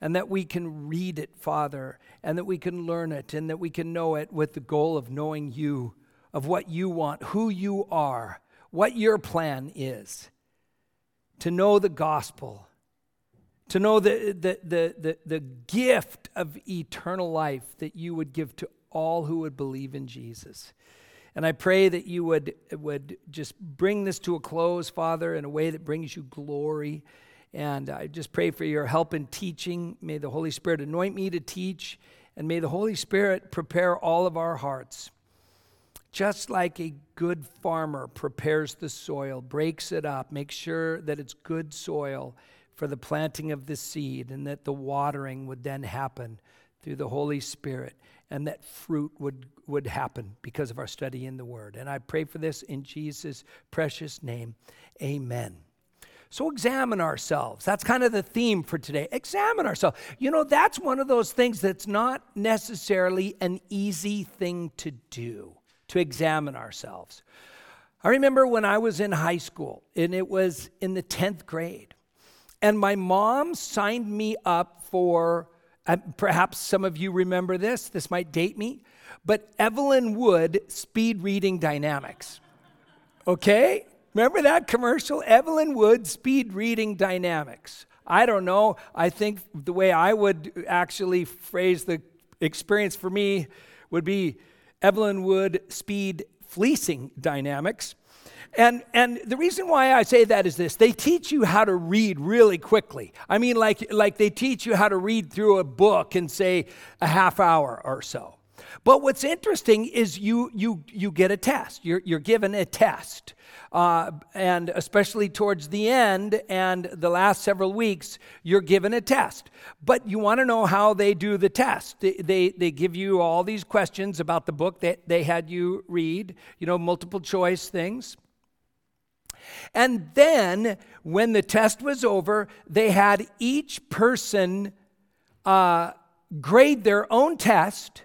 and that we can read it, Father, and that we can learn it, and that we can know it with the goal of knowing you, of what you want, who you are, what your plan is. To know the gospel, to know the, the, the, the, the gift of eternal life that you would give to all who would believe in Jesus. And I pray that you would, would just bring this to a close, Father, in a way that brings you glory. And I just pray for your help in teaching. May the Holy Spirit anoint me to teach, and may the Holy Spirit prepare all of our hearts. Just like a good farmer prepares the soil, breaks it up, makes sure that it's good soil for the planting of the seed, and that the watering would then happen through the Holy Spirit and that fruit would, would happen because of our study in the Word. And I pray for this in Jesus' precious name. Amen. So examine ourselves. That's kind of the theme for today. Examine ourselves. You know, that's one of those things that's not necessarily an easy thing to do, to examine ourselves. I remember when I was in high school, and it was in the 10th grade, and my mom signed me up for uh, perhaps some of you remember this, this might date me, but Evelyn Wood speed reading dynamics. Okay? Remember that commercial? Evelyn Wood speed reading dynamics. I don't know. I think the way I would actually phrase the experience for me would be Evelyn Wood speed fleecing dynamics. And, and the reason why I say that is this they teach you how to read really quickly. I mean, like, like they teach you how to read through a book in, say, a half hour or so. But what's interesting is you, you, you get a test. You're, you're given a test. Uh, and especially towards the end and the last several weeks, you're given a test. But you want to know how they do the test. They, they, they give you all these questions about the book that they had you read, you know, multiple choice things. And then, when the test was over, they had each person uh, grade their own test.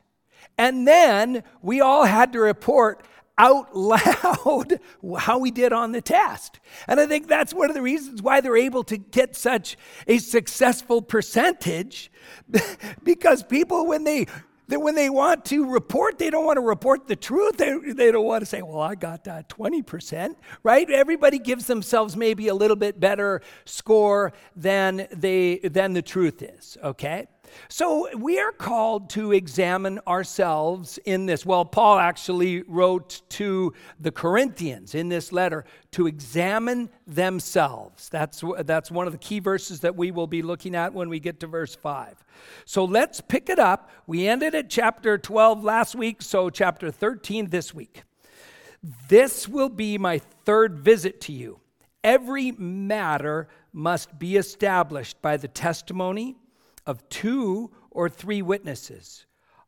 And then we all had to report out loud how we did on the test. And I think that's one of the reasons why they're able to get such a successful percentage because people, when they that when they want to report, they don't want to report the truth. They, they don't want to say, well, I got that 20%, right? Everybody gives themselves maybe a little bit better score than, they, than the truth is, okay? So we are called to examine ourselves in this. Well, Paul actually wrote to the Corinthians in this letter to examine themselves. That's, that's one of the key verses that we will be looking at when we get to verse 5. So let's pick it up. We ended at chapter 12 last week, so chapter 13 this week. This will be my third visit to you. Every matter must be established by the testimony of two or three witnesses.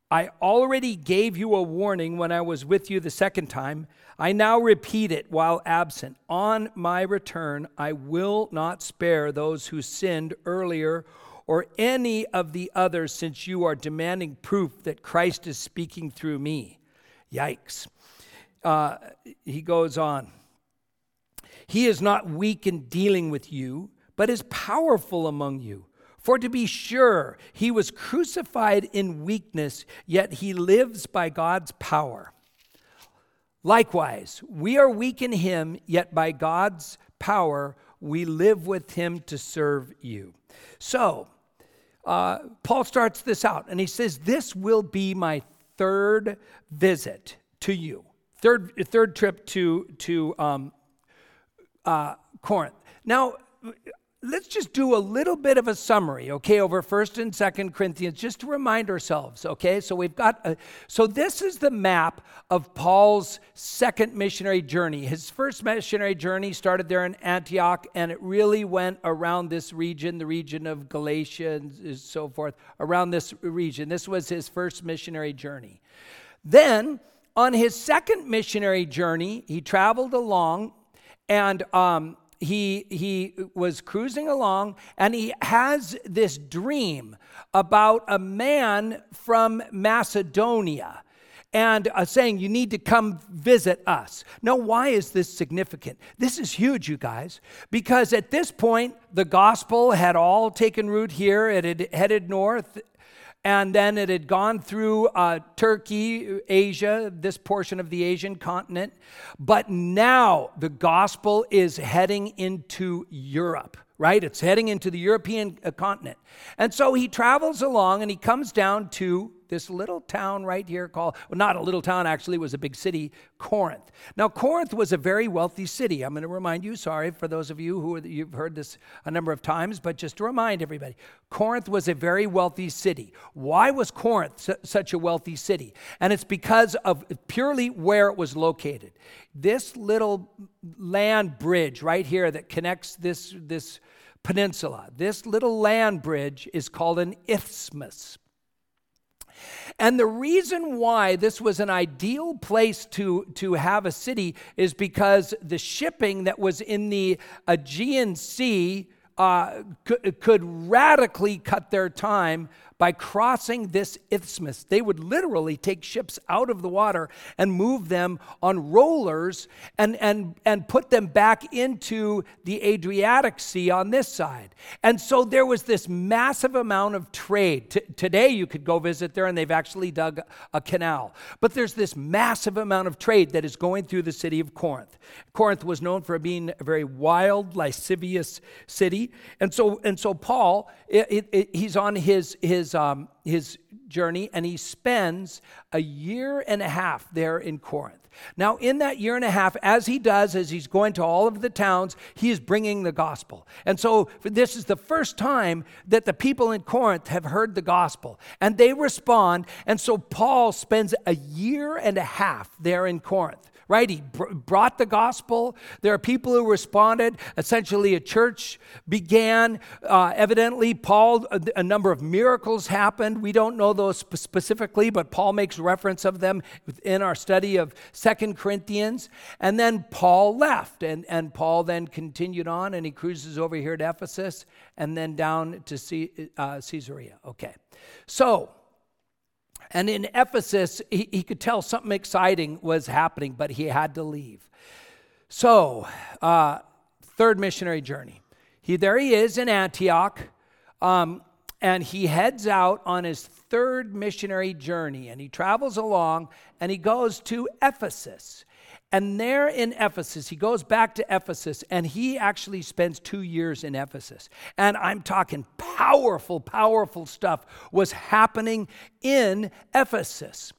I already gave you a warning when I was with you the second time. I now repeat it while absent. On my return, I will not spare those who sinned earlier or any of the others, since you are demanding proof that Christ is speaking through me. Yikes. Uh, he goes on. He is not weak in dealing with you, but is powerful among you. For to be sure, he was crucified in weakness, yet he lives by God's power. Likewise, we are weak in him, yet by God's power we live with him to serve you. So, uh, Paul starts this out and he says, This will be my third visit to you, third, third trip to, to um, uh, Corinth. Now, let's just do a little bit of a summary okay over first and second corinthians just to remind ourselves okay? So we've got a, so this is the map of paul's second missionary journey. His first missionary journey started there in antioch and it really went around this region the region of galatia and so forth around this region. This was his first missionary journey. Then on his second missionary journey he traveled along and um, he, he was cruising along and he has this dream about a man from Macedonia. and uh, saying, You need to come visit us. Now, why is this significant? This is huge, you guys, because at this point, the gospel had all taken root here. It had headed north and then it had gone through uh, Turkey, Asia, this portion of the Asian continent. But now the gospel is heading into Europe, right? It's heading into the European uh, continent. And so he travels along and he comes down to this little town right here called, well, not a little town actually, was a big city, Corinth. Now, Corinth was a very wealthy city. I'm going to remind you, sorry for those of you who are, you've heard this a number of times, but just to remind everybody, Corinth was a very wealthy city. Why was Corinth su- such a wealthy city? And it's because of purely where it was located. This little land bridge right here that connects this, this peninsula, this little land bridge is called an isthmus. And the reason why this was an ideal place to, to have a city is because the shipping that was in the Aegean Sea uh, could, could radically cut their time by crossing this isthmus. They would literally take ships out of the water and move them on rollers and, and, and put them back into the Adriatic Sea on this side. And so there was this massive amount of trade. T- today, you could go visit there and they've actually dug a canal. But there's this massive amount of trade that is going through the city of Corinth. Corinth was known for being a very wild, lascivious city. And so, and so Paul, it, it, it, he's on his, his um, his journey and he spends a year and a half there in Corinth. Now, in that year and a half, as he does, as he's going to all of the towns, he is bringing the gospel. And so, this is the first time that the people in Corinth have heard the gospel and they respond. And so, Paul spends a year and a half there in Corinth right? He br- brought the gospel. There are people who responded. Essentially, a church began. Uh, evidently, Paul, a, a, number of miracles happened. We don't know those sp- specifically, but Paul makes reference of them in our study of Second Corinthians. And then Paul left, and, and Paul then continued on, and he cruises over here to Ephesus and then down to C- uh, Caesarea. Okay. So, and in Ephesus, he, he could tell something exciting was happening, but he had to leave. So, uh, third missionary journey. He, there he is in Antioch, um, and he heads out on his third missionary journey, and he travels along and he goes to Ephesus. And there in Ephesus, he goes back to Ephesus and he actually spends two years in Ephesus. And I'm talking powerful, powerful stuff was happening in Ephesus.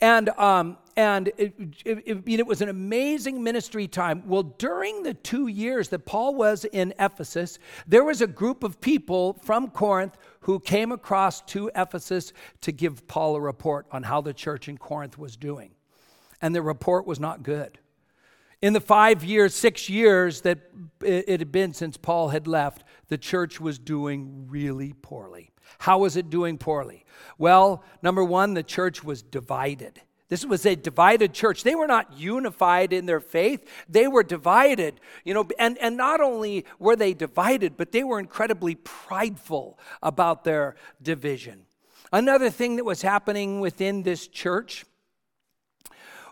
And, um, and it, it, it, it, was an amazing ministry time. Well, during the two years that Paul was in Ephesus, there was a group of people from Corinth who came across to Ephesus to give Paul a report on how the church in Corinth was doing and the report was not good. In the five years, six years that it had been since Paul had left, the church was doing really poorly. How was it doing poorly? Well, number one, the church was divided. This was a divided church. They were not unified in their faith. They were divided. You know, and, and not only were they divided, but they were incredibly prideful about their division. Another thing that was happening within this church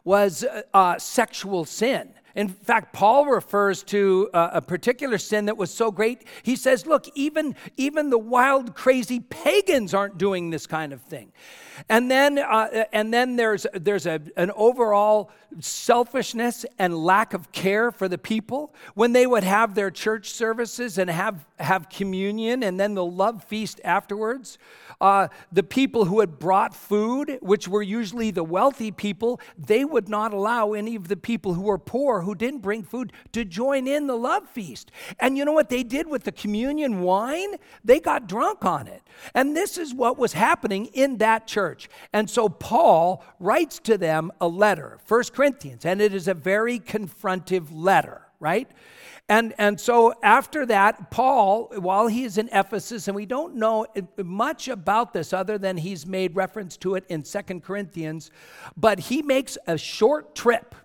was uh, sexual sin. In fact, Paul refers to uh, a particular sin that was so great. He says, Look, even, even the wild, crazy pagans aren't doing this kind of thing. And then, uh, and then there's, there's a, an overall selfishness and lack of care for the people. When they would have their church services and have, have communion and then the love feast afterwards, uh, the people who had brought food, which were usually the wealthy people, they would not allow any of the people who were poor, who didn't bring food, to join in the love feast. And you know what they did with the communion wine? They got drunk on it. And this is what was happening in that church. And so Paul writes to them a letter, First Corinthians, and it is a very confrontive letter, right? And, and so after that, Paul, while he is in Ephesus, and we don't know much about this other than he's made reference to it in Second Corinthians, but he makes a short trip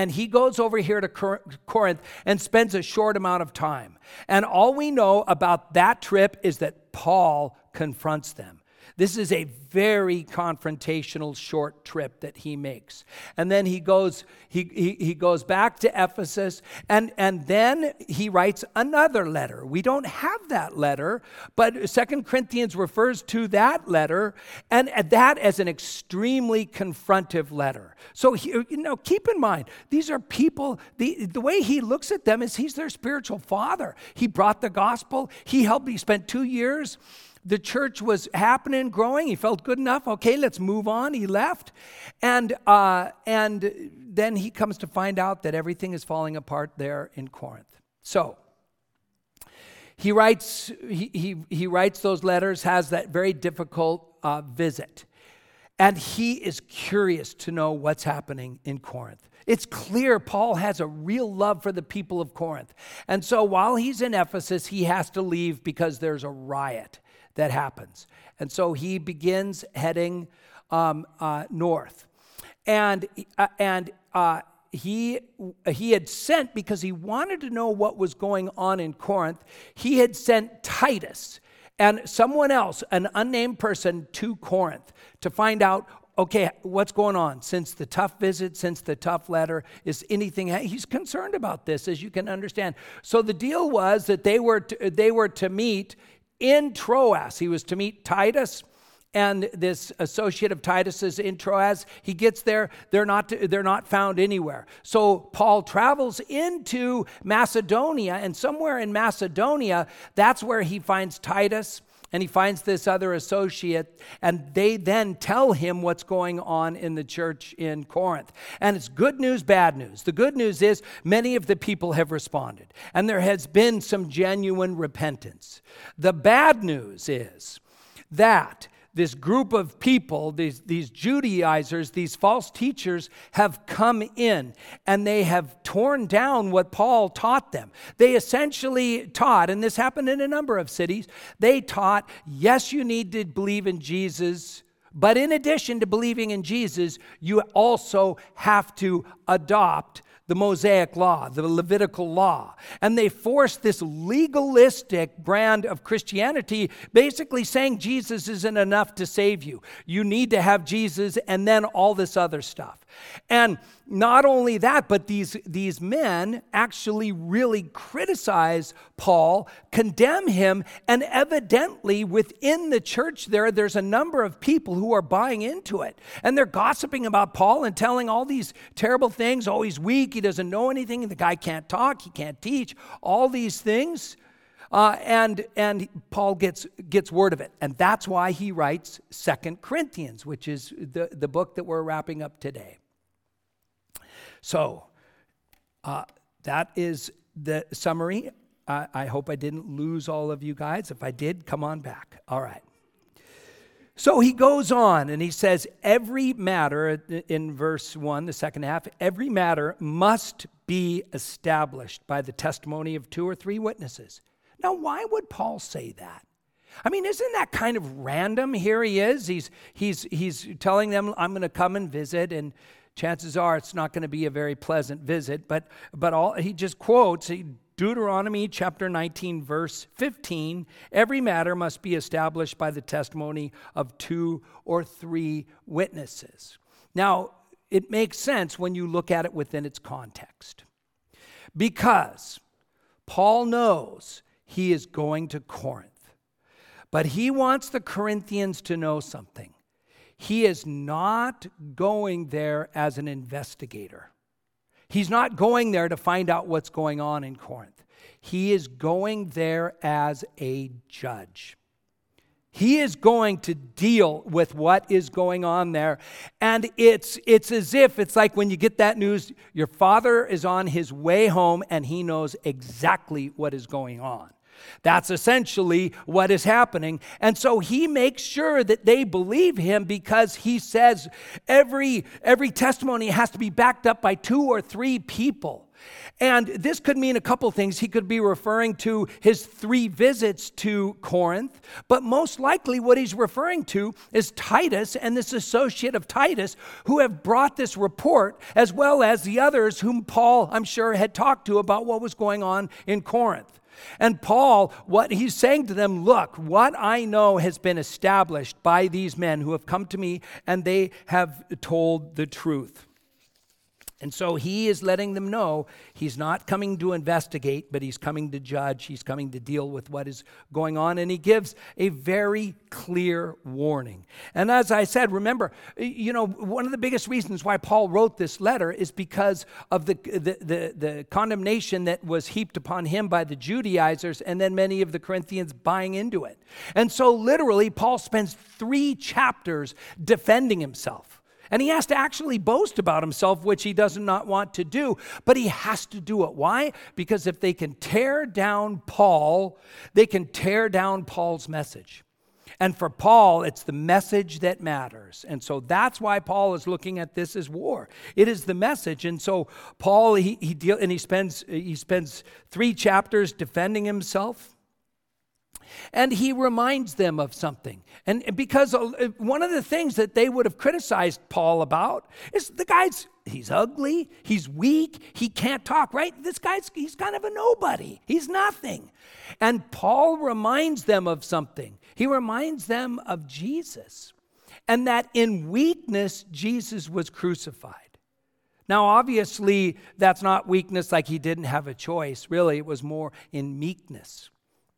and he goes over here to Corinth and spends a short amount of time. And all we know about that trip is that Paul confronts them. This is a very confrontational short trip that he makes. And then he goes, he, he, he goes back to Ephesus, and, and then he writes another letter. We don't have that letter, but Second Corinthians refers to that letter and that as an extremely confrontive letter. So, he, you know, keep in mind, these are people, the, the way he looks at them is he's their spiritual father. He brought the gospel, he helped, he spent two years the church was happening, growing. He felt good enough. Okay, let's move on. He left. And, uh, and then he comes to find out that everything is falling apart there in Corinth. So, he writes, he, he, he writes those letters, has that very difficult uh, visit. And he is curious to know what's happening in Corinth. It's clear Paul has a real love for the people of Corinth. And so while he's in Ephesus, he has to leave because there's a riot that happens. And so he begins heading um, uh, north. And, uh, and uh, he, he had sent, because he wanted to know what was going on in Corinth, he had sent Titus and someone else, an unnamed person, to Corinth to find out okay, what's going on? Since the tough visit, since the tough letter, is anything, he's concerned about this, as you can understand. So the deal was that they were to, they were to meet in Troas. He was to meet Titus and this associate of Titus's in Troas. He gets there, they're not, they're not found anywhere. So Paul travels into Macedonia, and somewhere in Macedonia, that's where he finds Titus and he finds this other associate, and they then tell him what's going on in the church in Corinth. And it's good news, bad news. The good news is many of the people have responded, and there has been some genuine repentance. The bad news is that this group of people, these, these Judaizers, these false teachers, have come in and they have torn down what Paul taught them. They essentially taught, and this happened in a number of cities, they taught, yes, you need to believe in Jesus. But in addition to believing in Jesus, you also have to adopt the Mosaic law, the Levitical law. And they forced this legalistic brand of Christianity, basically saying Jesus isn't enough to save you. You need to have Jesus and then all this other stuff. And not only that, but these, these men actually really criticize Paul, condemn him, and evidently within the church there, there's a number of people who are buying into it. And they're gossiping about Paul and telling all these terrible things. Oh, he's weak, he doesn't know anything, the guy can't talk, he can't teach, all these things. Uh, and and Paul gets gets word of it, and that's why he writes Second Corinthians, which is the, the book that we're wrapping up today. So uh, that is the summary. I, I hope I didn't lose all of you guys. If I did, come on back. All right. So he goes on and he says, Every matter, in verse 1, the second half, every matter must be established by the testimony of two or three witnesses. Now, why would Paul say that? I mean, isn't that kind of random? Here he is. He's, he's, he's telling them, I'm going to come and visit, and chances are it's not going to be a very pleasant visit. But, but all, he just quotes Deuteronomy chapter 19, verse 15 every matter must be established by the testimony of two or three witnesses. Now, it makes sense when you look at it within its context. Because Paul knows he is going to Corinth. But he wants the Corinthians to know something. He is not going there as an investigator. He's not going there to find out what's going on in Corinth. He is going there as a judge. He is going to deal with what is going on there. And it's, it's as if it's like when you get that news, your father is on his way home and he knows exactly what is going on. That's essentially what is happening. And so he makes sure that they believe him because he says every, every testimony has to be backed up by two or three people. And this could mean a couple things. He could be referring to his three visits to Corinth, but most likely what he's referring to is Titus and this associate of Titus who have brought this report, as well as the others whom Paul, I'm sure, had talked to about what was going on in Corinth. And Paul, what he's saying to them, look, what I know has been established by these men who have come to me and they have told the truth. And so he is letting them know he's not coming to investigate, but he's coming to judge. He's coming to deal with what is going on. And he gives a very clear warning. And as I said, remember, you know, one of the biggest reasons why Paul wrote this letter is because of the, the, the, the condemnation that was heaped upon him by the Judaizers and then many of the Corinthians buying into it. And so, literally, Paul spends three chapters defending himself. And he has to actually boast about himself, which he does not want to do, but he has to do it. Why? Because if they can tear down Paul, they can tear down Paul's message. And for Paul, it's the message that matters. And so that's why Paul is looking at this as war. It is the message. And so Paul, he, he deal, and he spends, he spends three chapters defending himself. And he reminds them of something. And because uh, one of the things that they would have criticized Paul about is the guy's, he's ugly, he's weak, he can't talk, right? This guy's, he's kind of a nobody, he's nothing. And Paul reminds them of something. He reminds them of Jesus and that in weakness, Jesus was crucified. Now, obviously, that's not weakness like he didn't have a choice. Really, it was more in meekness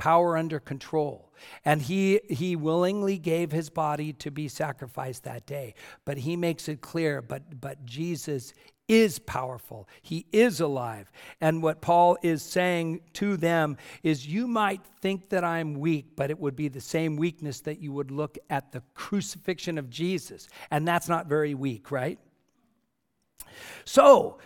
power under control. And he, he willingly gave his body to be sacrificed that day. But he makes it clear, but, but Jesus is powerful. He is alive. And what Paul is saying to them is you might think that I'm weak, but it would be the same weakness that you would look at the crucifixion of Jesus. And that's not very weak, right? So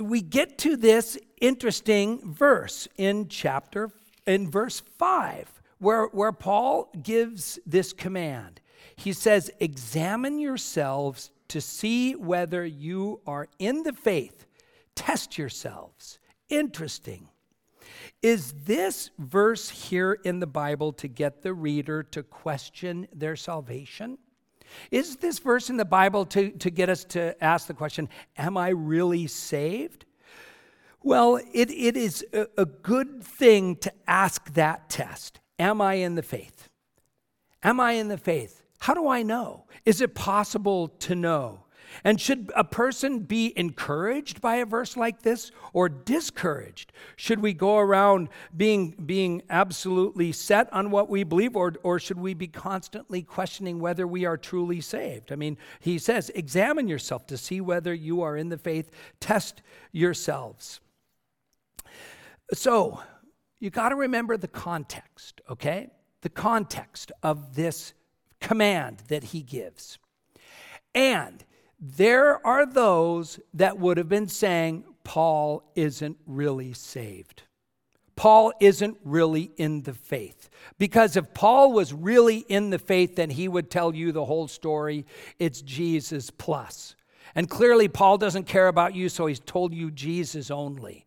we get to this interesting verse in chapter in verse 5, where, where Paul gives this command. He says, Examine yourselves to see whether you are in the faith. Test yourselves. Interesting. Is this verse here in the Bible to get the reader to question their salvation? Is this verse in the Bible to, to get us to ask the question, Am I really saved? Well, it, it is a, a good thing to ask that test Am I in the faith? Am I in the faith? How do I know? Is it possible to know? And should a person be encouraged by a verse like this or discouraged? Should we go around being, being absolutely set on what we believe, or, or should we be constantly questioning whether we are truly saved? I mean, he says, examine yourself to see whether you are in the faith, test yourselves. So, you got to remember the context, okay? The context of this command that he gives. And there are those that would have been saying, Paul isn't really saved. Paul isn't really in the faith. Because if Paul was really in the faith, then he would tell you the whole story. It's Jesus plus. And clearly, Paul doesn't care about you, so he's told you Jesus only.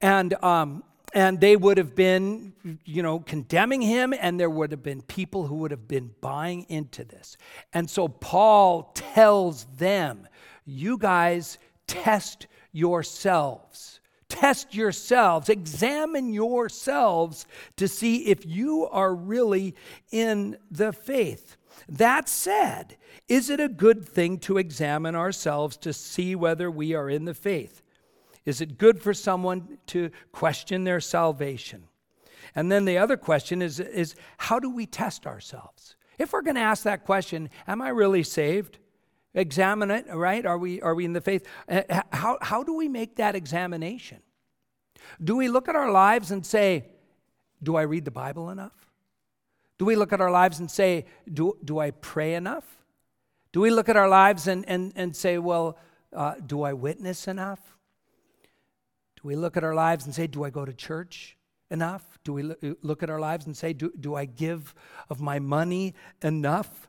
And, um, and they would have been, you know, condemning him, and there would have been people who would have been buying into this. And so Paul tells them, you guys test yourselves. Test yourselves, examine yourselves to see if you are really in the faith. That said, is it a good thing to examine ourselves to see whether we are in the faith? Is it good for someone to question their salvation? And then the other question is, is how do we test ourselves? If we're going to ask that question, am I really saved? Examine it, right? Are we, are we in the faith? Uh, how, how do we make that examination? Do we look at our lives and say, do I read the Bible enough? Do we look at our lives and say, do, do I pray enough? Do we look at our lives and, and, and say, well, uh, do I witness enough? Do we look at our lives and say, Do I go to church enough? Do we look at our lives and say, Do, do I give of my money enough?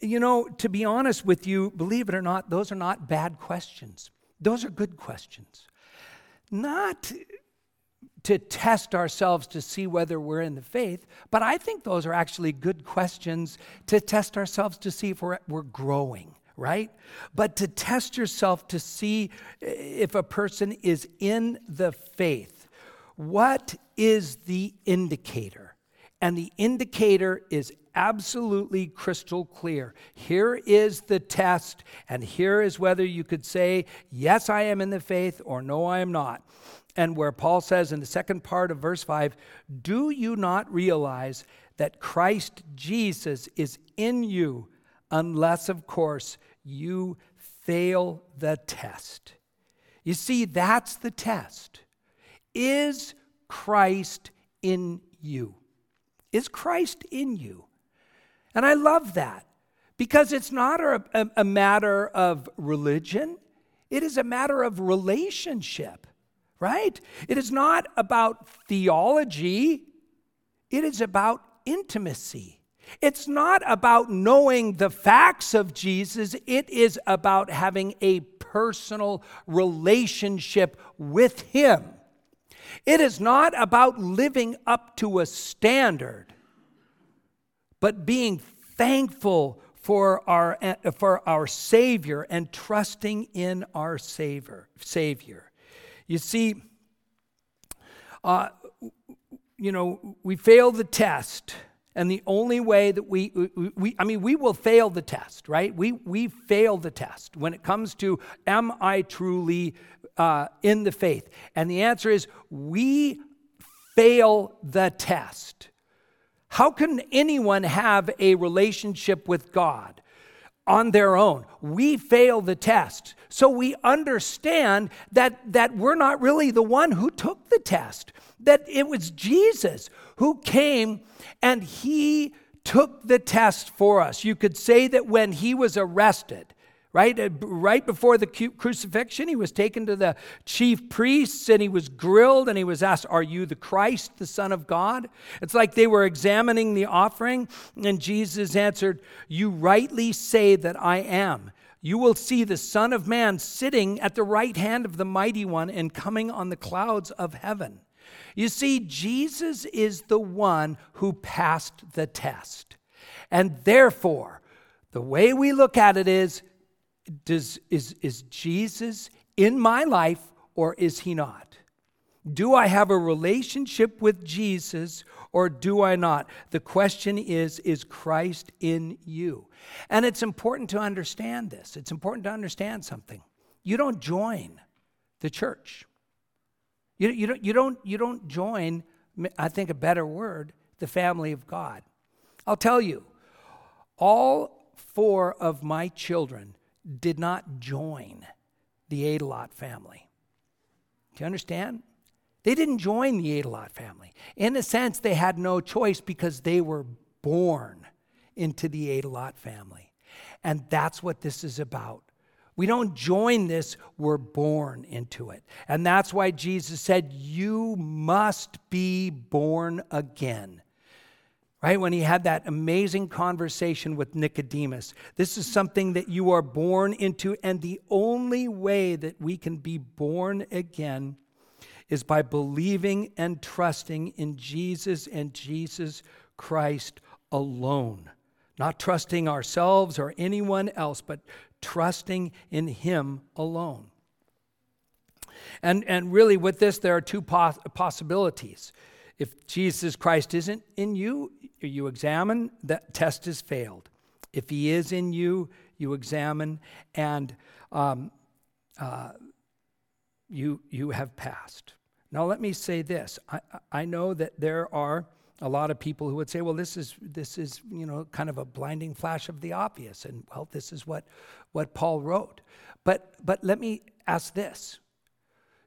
You know, to be honest with you, believe it or not, those are not bad questions. Those are good questions. Not to test ourselves to see whether we're in the faith, but I think those are actually good questions to test ourselves to see if we're, we're growing right? But to test yourself to see if a person is in the faith. What is the indicator? And the indicator is absolutely crystal clear. Here is the test, and here is whether you could say, Yes, I am in the faith, or No, I am not. And where Paul says in the second part of verse 5, Do you not realize that Christ Jesus is in you, unless, of course, you fail the test? You see, that's the test. Is Christ in you? Is Christ in you? And I love that because it's not a, a, a, matter of religion, it is a matter of relationship, right? It is not about theology, it is about intimacy. It's not about knowing the facts of Jesus, it is about having a personal relationship with Him. It is not about living up to a standard, but being thankful for our, for our Savior and trusting in our Savior. Savior. You see, uh, you know, we fail the test. And the only way that we, we, we, I mean, we will fail the test, right? We, we fail the test when it comes to, am I truly uh, in the faith? And the answer is, we fail the test. How can anyone have a relationship with God? on their own. We fail the test. So we understand that, that we're not really the one who took the test, that it was Jesus who came and he took the test for us. You could say that when he was arrested, right? Uh, right before the crucifixion, he was taken to the chief priests and he was grilled and he was asked, Are you the Christ, the Son of God? It's like they were examining the offering, and Jesus answered, You rightly say that I am. You will see the Son of Man sitting at the right hand of the Mighty One and coming on the clouds of heaven. You see, Jesus is the one who passed the test. And therefore, the way we look at it is does, is, is Jesus in my life or is he not? Do I have a relationship with Jesus or do I not? The question is Is Christ in you? And it's important to understand this. It's important to understand something. You don't join the church. You, you, don't, you, don't, you don't join, I think a better word, the family of God. I'll tell you, all four of my children did not join the Adelot family. Do you understand? They didn't join the Adelot family. In a sense, they had no choice because they were born into the Adelot family. And that's what this is about. We don't join this, we're born into it. And that's why Jesus said, You must be born again. Right? When he had that amazing conversation with Nicodemus. This is something that you are born into, and the only way that we can be born again is by believing and trusting in Jesus and Jesus Christ alone. Not trusting ourselves or anyone else, but trusting in Him alone. And, and really, with this, there are two pos- possibilities. If Jesus Christ isn't in you, you examine, that test has failed. If He is in you, you examine, and um, uh, you, you have passed. Now, let me say this I, I know that there are a lot of people who would say, well, this is, this is, you know, kind of a blinding flash of the obvious. And, well, this is what, what Paul wrote. But, but let me ask this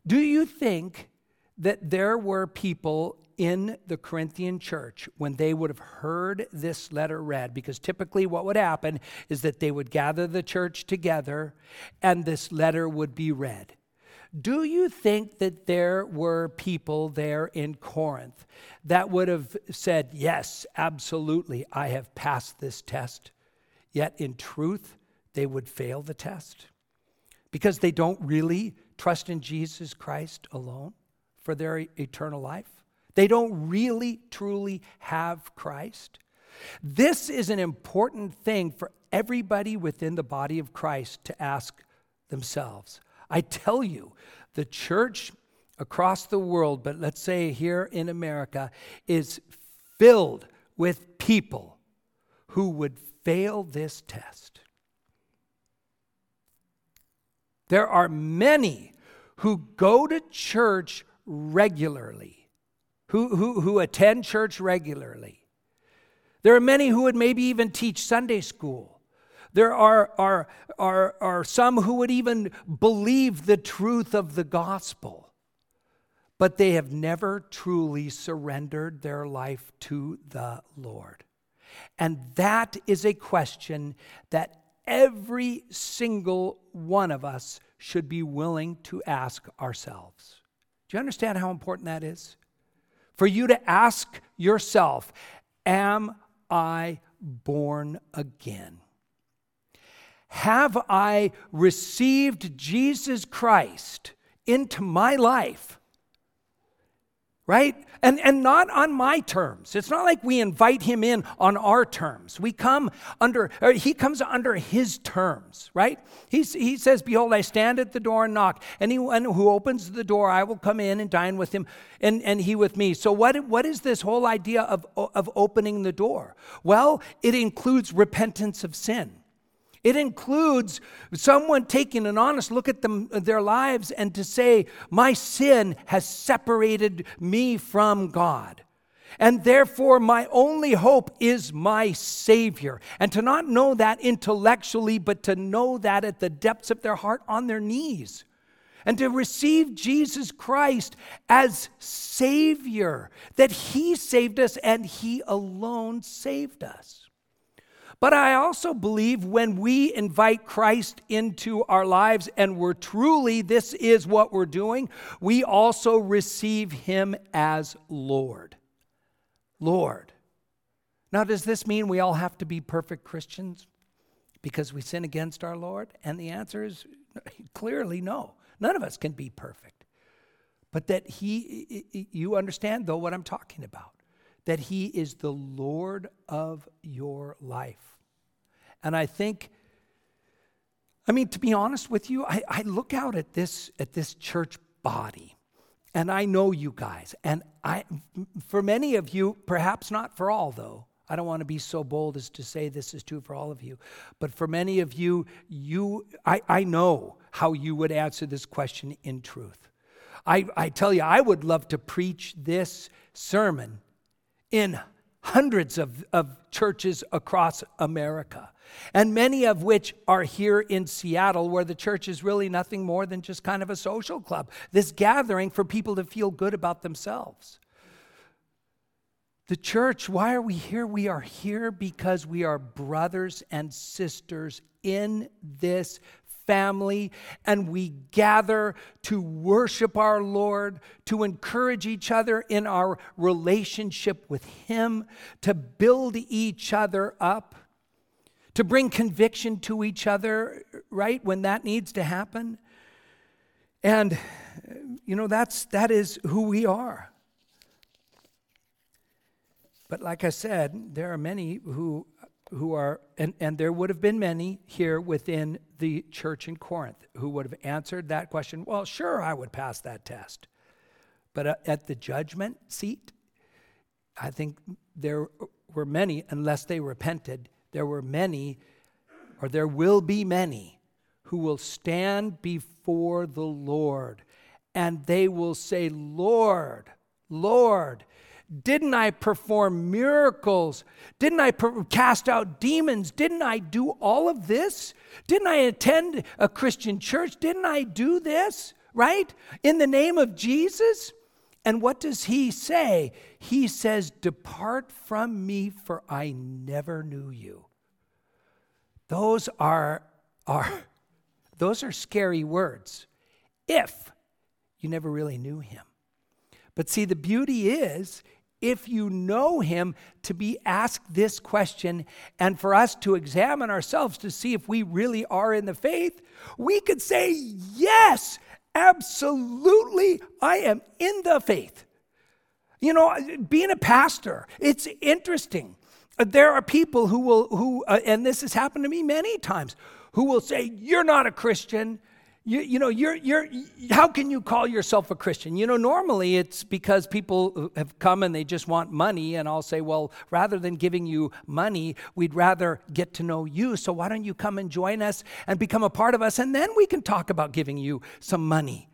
Do you think that there were people in the Corinthian church when they would have heard this letter read? Because typically, what would happen is that they would gather the church together and this letter would be read. Do you think that there were people there in Corinth that would have said, Yes, absolutely, I have passed this test, yet in truth, they would fail the test? Because they don't really trust in Jesus Christ alone for their eternal life? They don't really, truly have Christ? This is an important thing for everybody within the body of Christ to ask themselves. I tell you, the church across the world, but let's say here in America, is filled with people who would fail this test. There are many who go to church regularly, who, who, who attend church regularly. There are many who would maybe even teach Sunday school. There are, are, are, are some who would even believe the truth of the gospel, but they have never truly surrendered their life to the Lord. And that is a question that every single one of us should be willing to ask ourselves. Do you understand how important that is? For you to ask yourself, Am I born again? Have I received Jesus Christ into my life? Right? And, and not on my terms. It's not like we invite him in on our terms. We come under, he comes under his terms, right? He's, he says, Behold, I stand at the door and knock. Anyone who opens the door, I will come in and dine with him and, and he with me. So, what, what is this whole idea of, of opening the door? Well, it includes repentance of sin. It includes someone taking an honest look at them, their lives and to say, My sin has separated me from God. And therefore, my only hope is my Savior. And to not know that intellectually, but to know that at the depths of their heart on their knees. And to receive Jesus Christ as Savior, that He saved us and He alone saved us. But I also believe when we invite Christ into our lives and we're truly, this is what we're doing, we also receive him as Lord. Lord. Now, does this mean we all have to be perfect Christians because we sin against our Lord? And the answer is clearly no. None of us can be perfect. But that he, you understand though what I'm talking about, that he is the Lord of your life. And I think, I mean, to be honest with you, I, I look out at this, at this church body. And I know you guys. And I, for many of you, perhaps not for all, though. I don't want to be so bold as to say this is true for all of you. But for many of you, you I, I know how you would answer this question in truth. I, I tell you, I would love to preach this sermon in hundreds of, of churches across America and many of which are here in Seattle, where the church is really nothing more than just kind of a social club, this gathering for people to feel good about themselves. The church, why are we here? We are here because we are brothers and sisters in this family, and we gather to worship our Lord, to encourage each other in our relationship with Him, to build each other up to bring conviction to each other, right, when that needs to happen. And, you know, that's, that is who we are. But like I said, there are many who, who are, and, and there would have been many here within the church in Corinth who would have answered that question well, sure, I would pass that test. But uh, at the judgment seat, I think there were many, unless they repented, there were many, or there will be many, who will stand before the Lord and they will say, Lord, Lord, didn't I perform miracles? Didn't I per- cast out demons? Didn't I do all of this? Didn't I attend a Christian church? Didn't I do this? Right? In the name of Jesus? And what does he say? He says, Depart from me, for I never knew you. Those are, are, those are scary words if you never really knew him. But see, the beauty is, if you know him, to be asked this question and for us to examine ourselves to see if we really are in the faith, we could say, Yes, absolutely, I am in the faith. You know, being a pastor, it's interesting. There are people who will, who, uh, and this has happened to me many times, who will say, You're not a Christian. You, you know, you're, you're, how can you call yourself a Christian? You know, normally it's because people have come and they just want money, and I'll say, well, rather than giving you money, we'd rather get to know you. So why don't you come and join us and become a part of us, and then we can talk about giving you some money.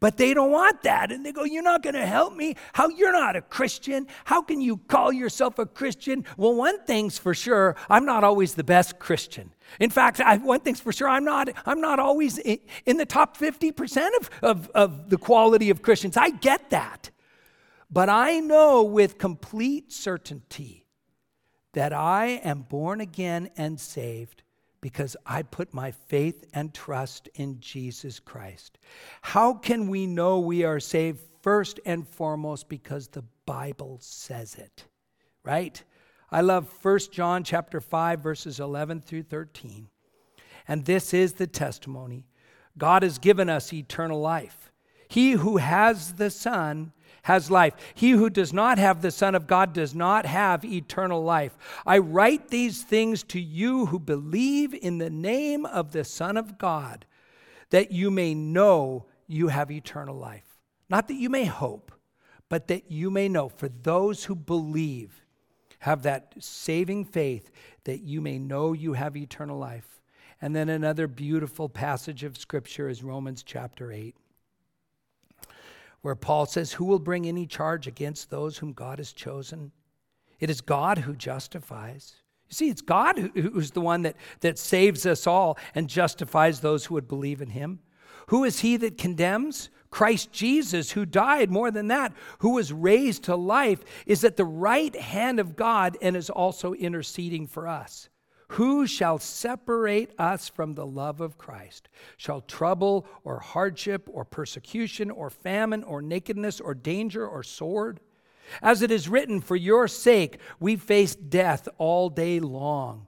But they don't want that. And they go, You're not going to help me? How you're not a Christian? How can you call yourself a Christian? Well, one thing's for sure, I'm not always the best Christian. In fact, I, one thing's for sure, I'm not, I'm not always in, in the top 50% of, of, of the quality of Christians. I get that. But I know with complete certainty that I am born again and saved because I put my faith and trust in Jesus Christ. How can we know we are saved? First and foremost, because the Bible says it, right? I love 1 John chapter 5 verses 11 through 13. And this is the testimony. God has given us eternal life. He who has the Son has life. He who does not have the Son of God does not have eternal life. I write these things to you who believe in the name of the Son of God, that you may know you have eternal life. Not that you may hope, but that you may know. For those who believe, have that saving faith, that you may know you have eternal life. And then another beautiful passage of Scripture is Romans chapter 8 where Paul says, Who will bring any charge against those whom God has chosen? It is God who justifies. You see, it's God who's the one that, that saves us all and justifies those who would believe in him. Who is he that condemns? Christ Jesus, who died, more than that, who was raised to life, is at the right hand of God and is also interceding for us. Who shall separate us from the love of Christ? Shall trouble or hardship or persecution or famine or nakedness or danger or sword? As it is written, For your sake we face death all day long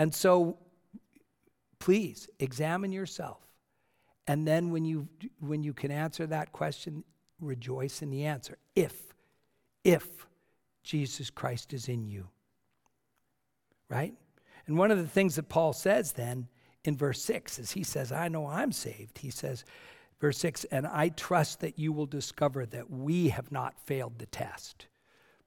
And so please examine yourself. And then when you when you can answer that question, rejoice in the answer. If if Jesus Christ is in you. Right? And one of the things that Paul says then in verse 6 is he says, I know I'm saved. He says, verse 6, and I trust that you will discover that we have not failed the test.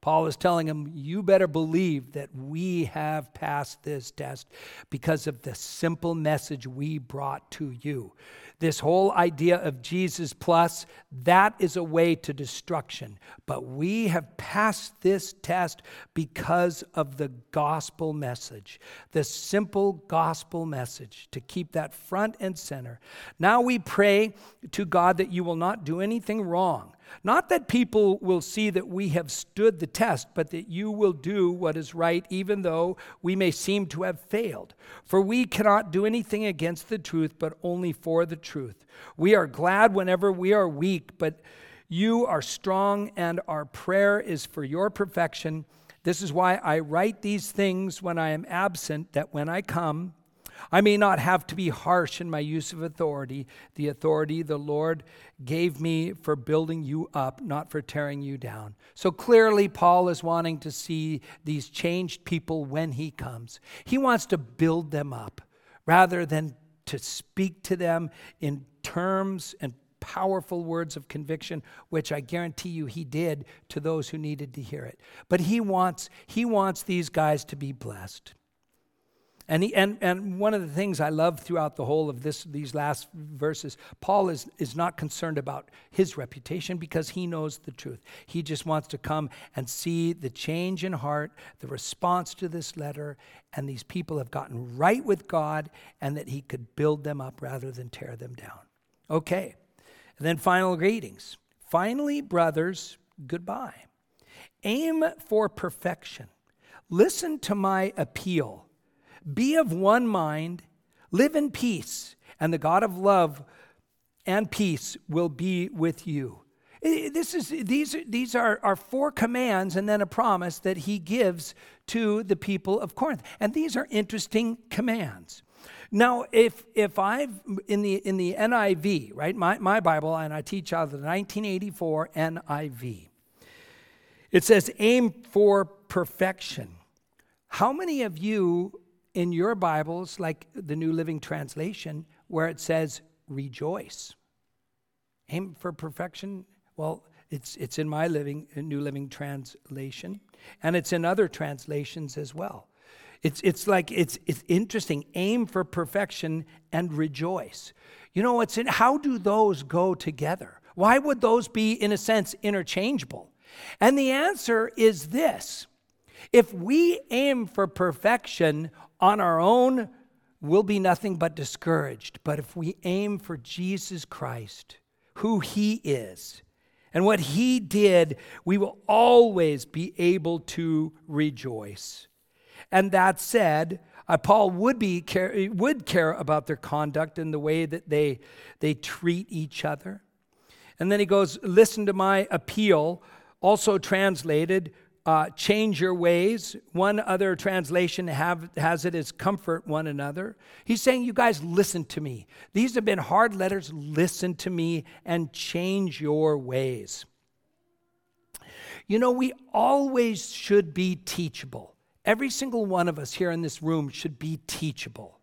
Paul is telling him, You better believe that we have passed this test because of the simple message we brought to you. This whole idea of Jesus plus, that is a way to destruction. But we have passed this test because of the gospel message, the simple gospel message, to keep that front and center. Now we pray to God that you will not do anything wrong not that people will see that we have stood the test, but that you will do what is right, even though we may seem to have failed. For we cannot do anything against the truth, but only for the truth. We are glad whenever we are weak, but you are strong, and our prayer is for your perfection. This is why I write these things when I am absent, that when I come, I may not have to be harsh in my use of authority, the authority the Lord gave me for building you up, not for tearing you down. So clearly, Paul is wanting to see these changed people when he comes. He wants to build them up rather than to speak to them in terms and powerful words of conviction which I guarantee you he did to those who needed to hear it but he wants he wants these guys to be blessed and, he, and, and one of the things I love throughout the whole of this, these last verses, Paul is, is not concerned about his reputation because he knows the truth. He just wants to come and see the change in heart, the response to this letter, and these people have gotten right with God, and that he could build them up rather than tear them down. Okay. And then final greetings. Finally, brothers, goodbye. Aim for perfection. Listen to my appeal be of one mind, live in peace, and the God of love and peace will be with you. This is, these, these are, are four commands and then a promise that he gives to the people of Corinth. And these are interesting commands. Now, if, if I've, in the, in the NIV, right, my, my Bible, and I teach out of the 1984 NIV, it says, aim for perfection. How many of you in your Bibles, like the New Living Translation, where it says rejoice? Aim for perfection. Well, it's, it's in my living, uh, New Living Translation, and it's in other translations as well. It's, it's like, it's, it's interesting. Aim for perfection and rejoice. You know, it's in, how do those go together? Why would those be, in a sense, interchangeable? And the answer is this if we aim for perfection on our own, we'll be nothing but discouraged. But if we aim for Jesus Christ, who He is, and what He did, we will always be able to rejoice. And that said, uh, Paul would, be care, would care about their conduct and the way that they, they treat each other. And then he goes, Listen to my appeal, also translated, uh, change your ways. One other translation have, has it as comfort one another. He's saying, You guys, listen to me. These have been hard letters. Listen to me and change your ways. You know, we always should be teachable. Every single one of us here in this room should be teachable.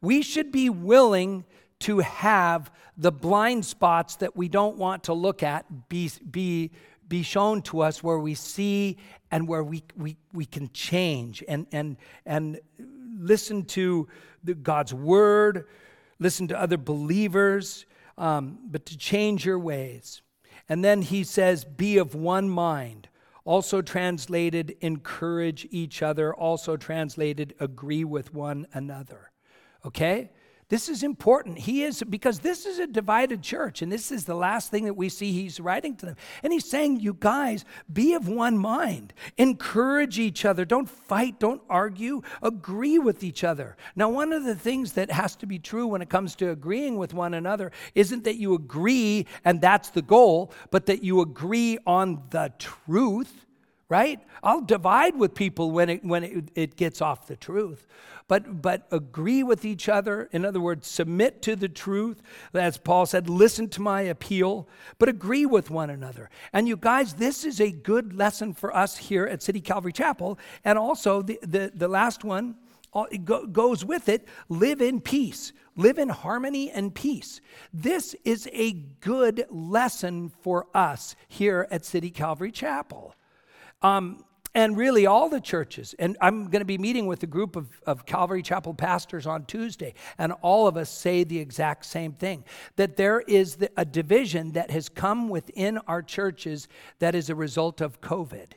We should be willing to have the blind spots that we don't want to look at be, be be shown to us where we see and where we, we, we can change and, and, and listen to the, God's word, listen to other believers, um, but to change your ways. And then he says, be of one mind. Also translated, encourage each other. Also translated, agree with one another. Okay? This is important. He is, because this is a divided church, and this is the last thing that we see he's writing to them. And he's saying, You guys, be of one mind, encourage each other, don't fight, don't argue, agree with each other. Now, one of the things that has to be true when it comes to agreeing with one another isn't that you agree and that's the goal, but that you agree on the truth right? I'll divide with people when it, when it, it gets off the truth. But, but agree with each other. In other words, submit to the truth. As Paul said, listen to my appeal, but agree with one another. And you guys, this is a good lesson for us here at City Calvary Chapel. And also, the, the, the last one goes with it live in peace, live in harmony and peace. This is a good lesson for us here at City Calvary Chapel. Um, and really all the churches. And I'm going to be meeting with a group of, of Calvary Chapel pastors on Tuesday, and all of us say the exact same thing that there is the, a division that has come within our churches that is a result of COVID.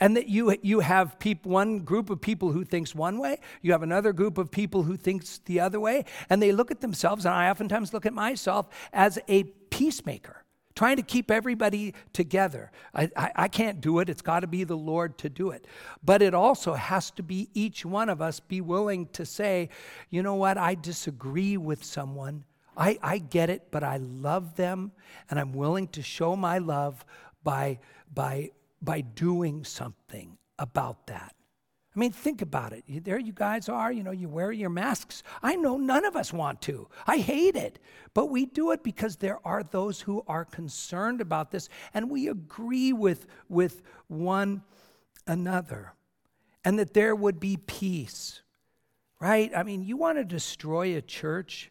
And that you, you have peop, one group of people who thinks one way, you have another group of people who thinks the other way, and they look at themselves, and I oftentimes look at myself as a peacemaker trying to keep everybody together. I, I, I can't do it. It's got to be the Lord to do it. But it also has to be each one of us be willing to say, you know what, I disagree with someone. I, I get it, but I love them, and I'm willing to show my love by, by, by doing something about that. I mean, think about it. There you guys are, you know, you wear your masks. I know none of us want to. I hate it. But we do it because there are those who are concerned about this and we agree with, with one another. And that there would be peace, right? I mean, you want to destroy a church,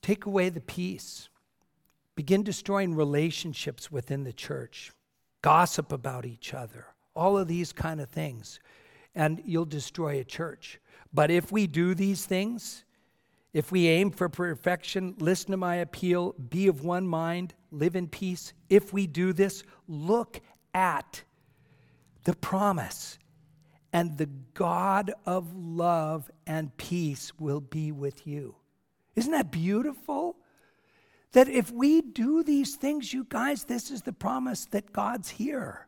take away the peace, begin destroying relationships within the church, gossip about each other all of these kind of things, and you'll destroy a church. But if we do these things, if we aim for perfection, listen to my appeal, be of one mind, live in peace, if we do this, look at the promise. And the God of love and peace will be with you. Isn't that beautiful? That if we do these things, you guys, this is the promise that God's here.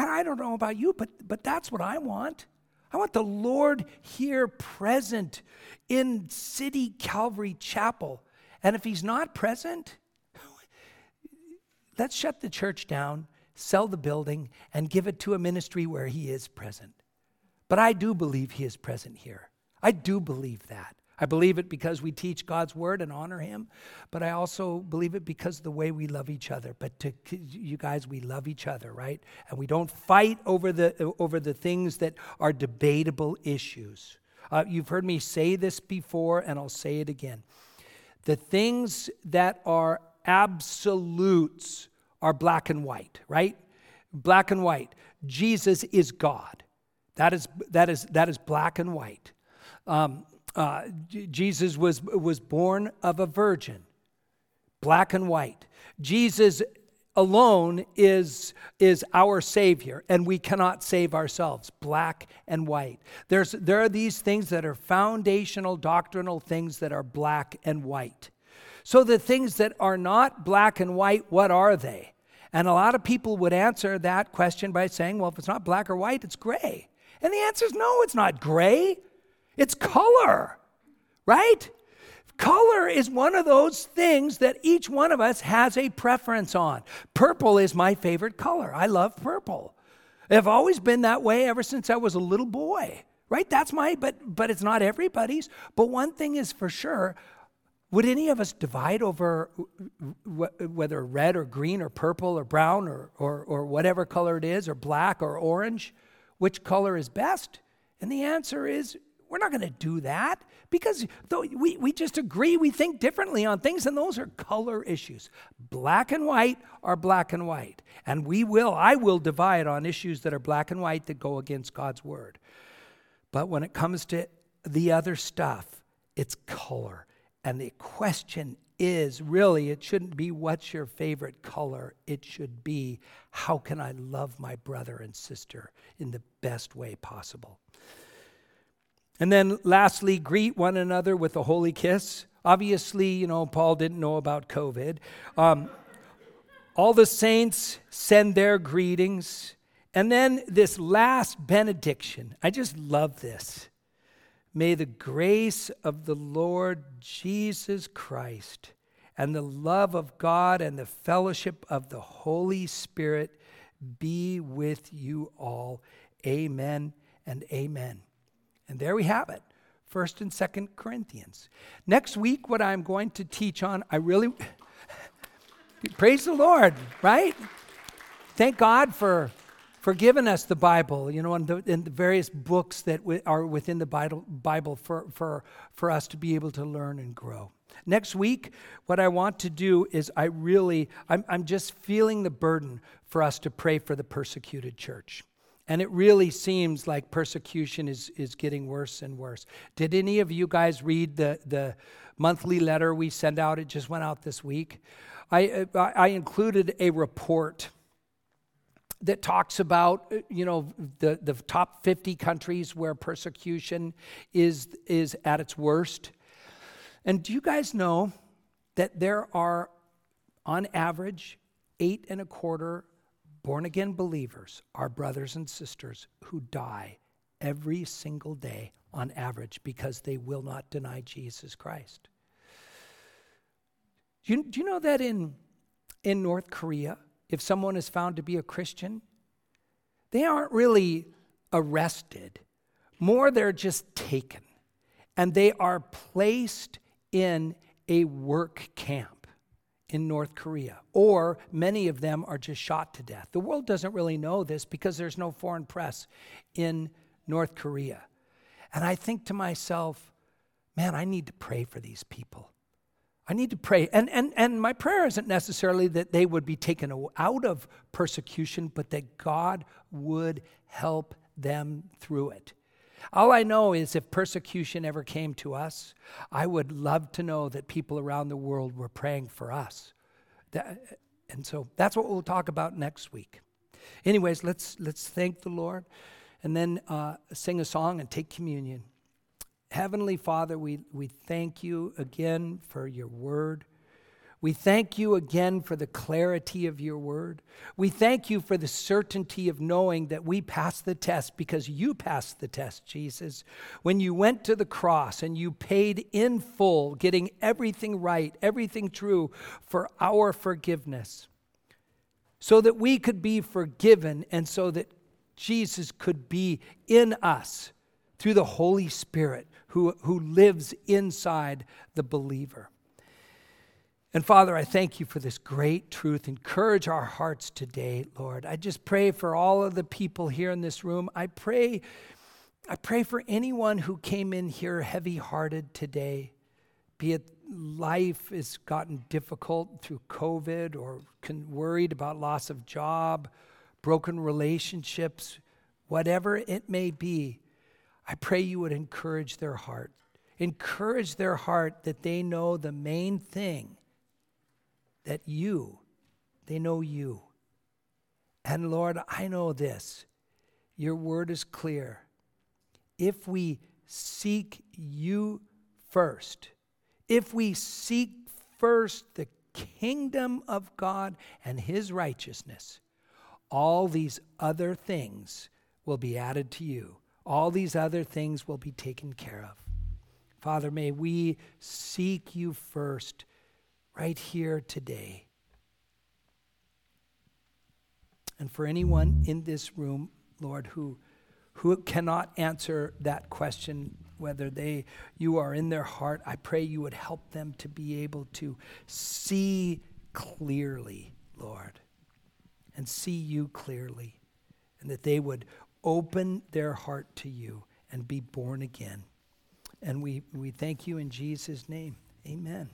And I don't know about you, but, but that's what I want. I want the Lord here present in City Calvary Chapel. And if he's not present, let's shut the church down, sell the building, and give it to a ministry where he is present. But I do believe he is present here. I do believe that. I believe it because we teach God's word and honor him, but I also believe it because of the way we love each other. But to you guys, we love each other, right? And we don't fight over the over the things that are debatable issues. Uh, you've heard me say this before, and I'll say it again. The things that are absolutes are black and white, right? Black and white. Jesus is God. That is, that is, that is black and white. Um, uh, Jesus was, was born of a virgin, black and white. Jesus alone is, is our Savior, and we cannot save ourselves, black and white. There's, there are these things that are foundational doctrinal things that are black and white. So the things that are not black and white, what are they? And a lot of people would answer that question by saying, well, if it's not black or white, it's gray. And the answer is no, it's not gray, it's color, right? Color is one of those things that each one of us has a preference on. Purple is my favorite color. I love purple. I've always been that way ever since I was a little boy. Right? That's my but but it's not everybody's. But one thing is for sure, would any of us divide over whether red or green or purple or brown or, or, or whatever color it is, or black or orange? Which color is best? And the answer is we're not going to do that because though we, we just agree, we think differently on things, and those are color issues. Black and white are black and white. And we will, I will divide on issues that are black and white that go against God's word. But when it comes to the other stuff, it's color. And the question is really, it shouldn't be what's your favorite color. It should be how can I love my brother and sister in the best way possible. And then lastly, greet one another with a holy kiss. Obviously, you know, Paul didn't know about COVID. Um, all the saints send their greetings. And then this last benediction. I just love this. May the grace of the Lord Jesus Christ and the love of God and the fellowship of the Holy Spirit be with you all. Amen and amen. And there we have it. First and Second Corinthians. Next week, what I'm going to teach on, I really praise the Lord, right? Thank God for for giving us the Bible, you know, and the, and the various books that w- are within the Bible, Bible for, for, for us to be able to learn and grow. Next week, what I want to do is I really, I'm, I'm just feeling the burden for us to pray for the persecuted church. And it really seems like persecution is, is getting worse and worse. Did any of you guys read the, the monthly letter we send out? It just went out this week. I, I included a report that talks about you know the, the top 50 countries where persecution is, is at its worst. And do you guys know that there are, on average, eight and a quarter born again believers, are brothers and sisters, who die every single day on average because they will not deny Jesus Christ. Do you, do you know that in, in North Korea, if someone is found to be a Christian, they aren't really arrested, more, they're just taken. And they are placed in a work camp in North Korea, or many of them are just shot to death. The world doesn't really know this because there's no foreign press in North Korea. And I think to myself, man, I need to pray for these people. I need to pray. And, and, and my prayer isn't necessarily that they would be taken out of persecution, but that God would help them through it. All I know is if persecution ever came to us, I would love to know that people around the world were praying for us. That, and so that's what we'll talk about next week. Anyways, let's, let's thank the Lord and then uh, sing a song and take communion. Heavenly Father, we, we thank you again for your word. We thank you again for the clarity of your word. We thank you for the certainty of knowing that we passed the test because you passed the test, Jesus. When you went to the cross and you paid in full, getting everything right, everything true for our forgiveness, so that we could be forgiven and so that Jesus could be in us through the Holy Spirit who, who lives inside the believer. And Father, I thank you for this great truth. Encourage our hearts today, Lord. I just pray for all of the people here in this room. I pray, I pray for anyone who came in here heavy hearted today, be it life has gotten difficult through COVID or worried about loss of job, broken relationships, whatever it may be. I pray you would encourage their heart. Encourage their heart that they know the main thing that you, they know you. And Lord, I know this your word is clear. If we seek you first, if we seek first the kingdom of God and his righteousness, all these other things will be added to you. All these other things will be taken care of. Father, may we seek you first right here today. And for anyone in this room, Lord, who, who cannot answer that question, whether they you are in their heart, I pray you would help them to be able to see clearly, Lord, and see you clearly, and that they would open their heart to you and be born again. And we, we thank you in Jesus' name. Amen.